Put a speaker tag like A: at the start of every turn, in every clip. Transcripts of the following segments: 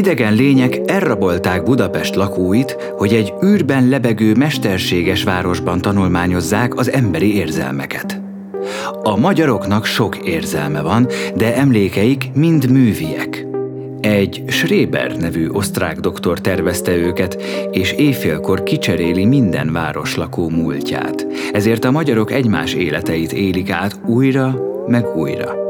A: Idegen lények elrabolták Budapest lakóit, hogy egy űrben lebegő mesterséges városban tanulmányozzák az emberi érzelmeket. A magyaroknak sok érzelme van, de emlékeik mind műviek. Egy Schreber nevű osztrák doktor tervezte őket, és éjfélkor kicseréli minden város lakó múltját. Ezért a magyarok egymás életeit élik át újra meg újra.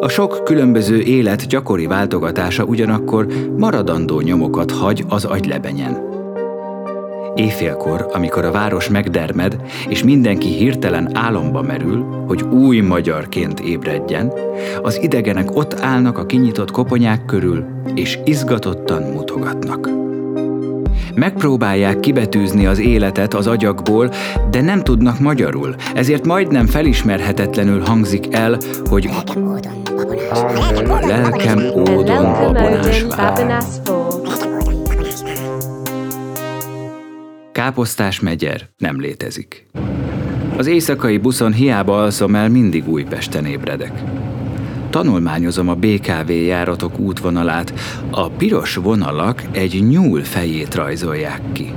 A: A sok különböző élet gyakori váltogatása ugyanakkor maradandó nyomokat hagy az agylebenyen. Éjfélkor, amikor a város megdermed, és mindenki hirtelen álomba merül, hogy új magyarként ébredjen, az idegenek ott állnak a kinyitott koponyák körül, és izgatottan mutogatnak. Megpróbálják kibetűzni az életet az agyakból, de nem tudnak magyarul, ezért majdnem felismerhetetlenül hangzik el, hogy a lelkem ódon babonás vár. Káposztás megyer nem létezik. Az éjszakai buszon hiába alszom el, mindig Újpesten ébredek. Tanulmányozom a BKV járatok útvonalát, a piros vonalak egy nyúl fejét rajzolják ki.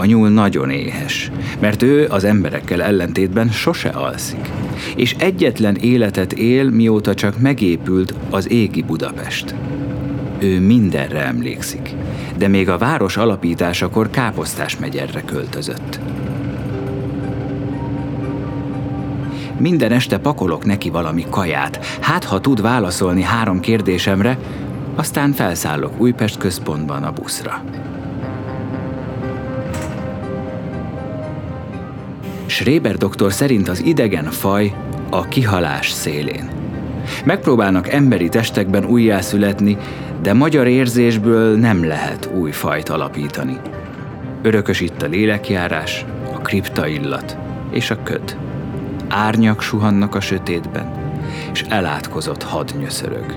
A: A nyúl nagyon éhes, mert ő az emberekkel ellentétben sose alszik, és egyetlen életet él, mióta csak megépült az égi Budapest. Ő mindenre emlékszik, de még a város alapításakor Káposztás megyerre költözött. Minden este pakolok neki valami kaját, hát ha tud válaszolni három kérdésemre, aztán felszállok Újpest központban a buszra. Schreber doktor szerint az idegen faj a kihalás szélén. Megpróbálnak emberi testekben újjászületni, de magyar érzésből nem lehet új fajt alapítani. Örökös itt a lélekjárás, a kripta illat és a köd. Árnyak suhannak a sötétben, és elátkozott had nyöszörög.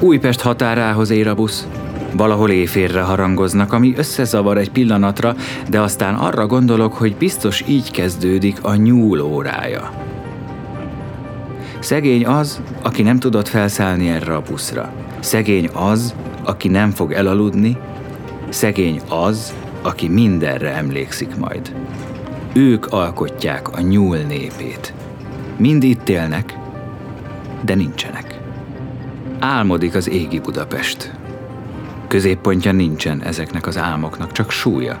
A: Újpest határához ér a busz, Valahol éjfélre harangoznak, ami összezavar egy pillanatra, de aztán arra gondolok, hogy biztos így kezdődik a nyúl órája. Szegény az, aki nem tudott felszállni erre a buszra. Szegény az, aki nem fog elaludni. Szegény az, aki mindenre emlékszik majd. Ők alkotják a nyúl népét. Mind itt élnek, de nincsenek. Álmodik az égi Budapest. Középpontja nincsen ezeknek az álmoknak, csak súlya,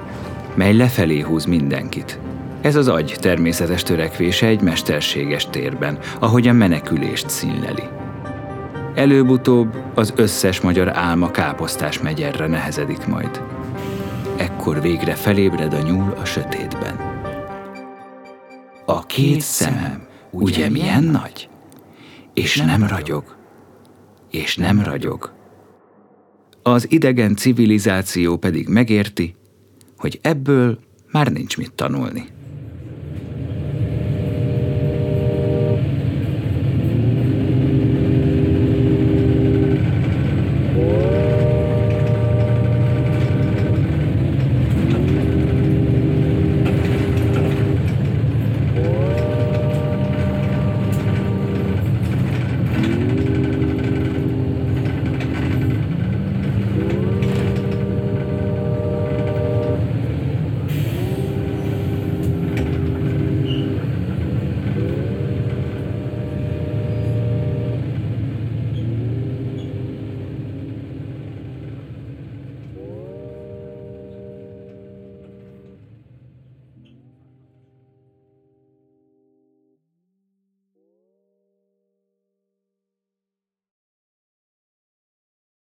A: mely lefelé húz mindenkit. Ez az agy természetes törekvése egy mesterséges térben, ahogy a menekülést színleli. Előbb-utóbb az összes magyar álma káposztás megyerre nehezedik majd. Ekkor végre felébred a nyúl a sötétben. A két szemem, ugye milyen nagy? És nem ragyog, és nem ragyog az idegen civilizáció pedig megérti, hogy ebből már nincs mit tanulni.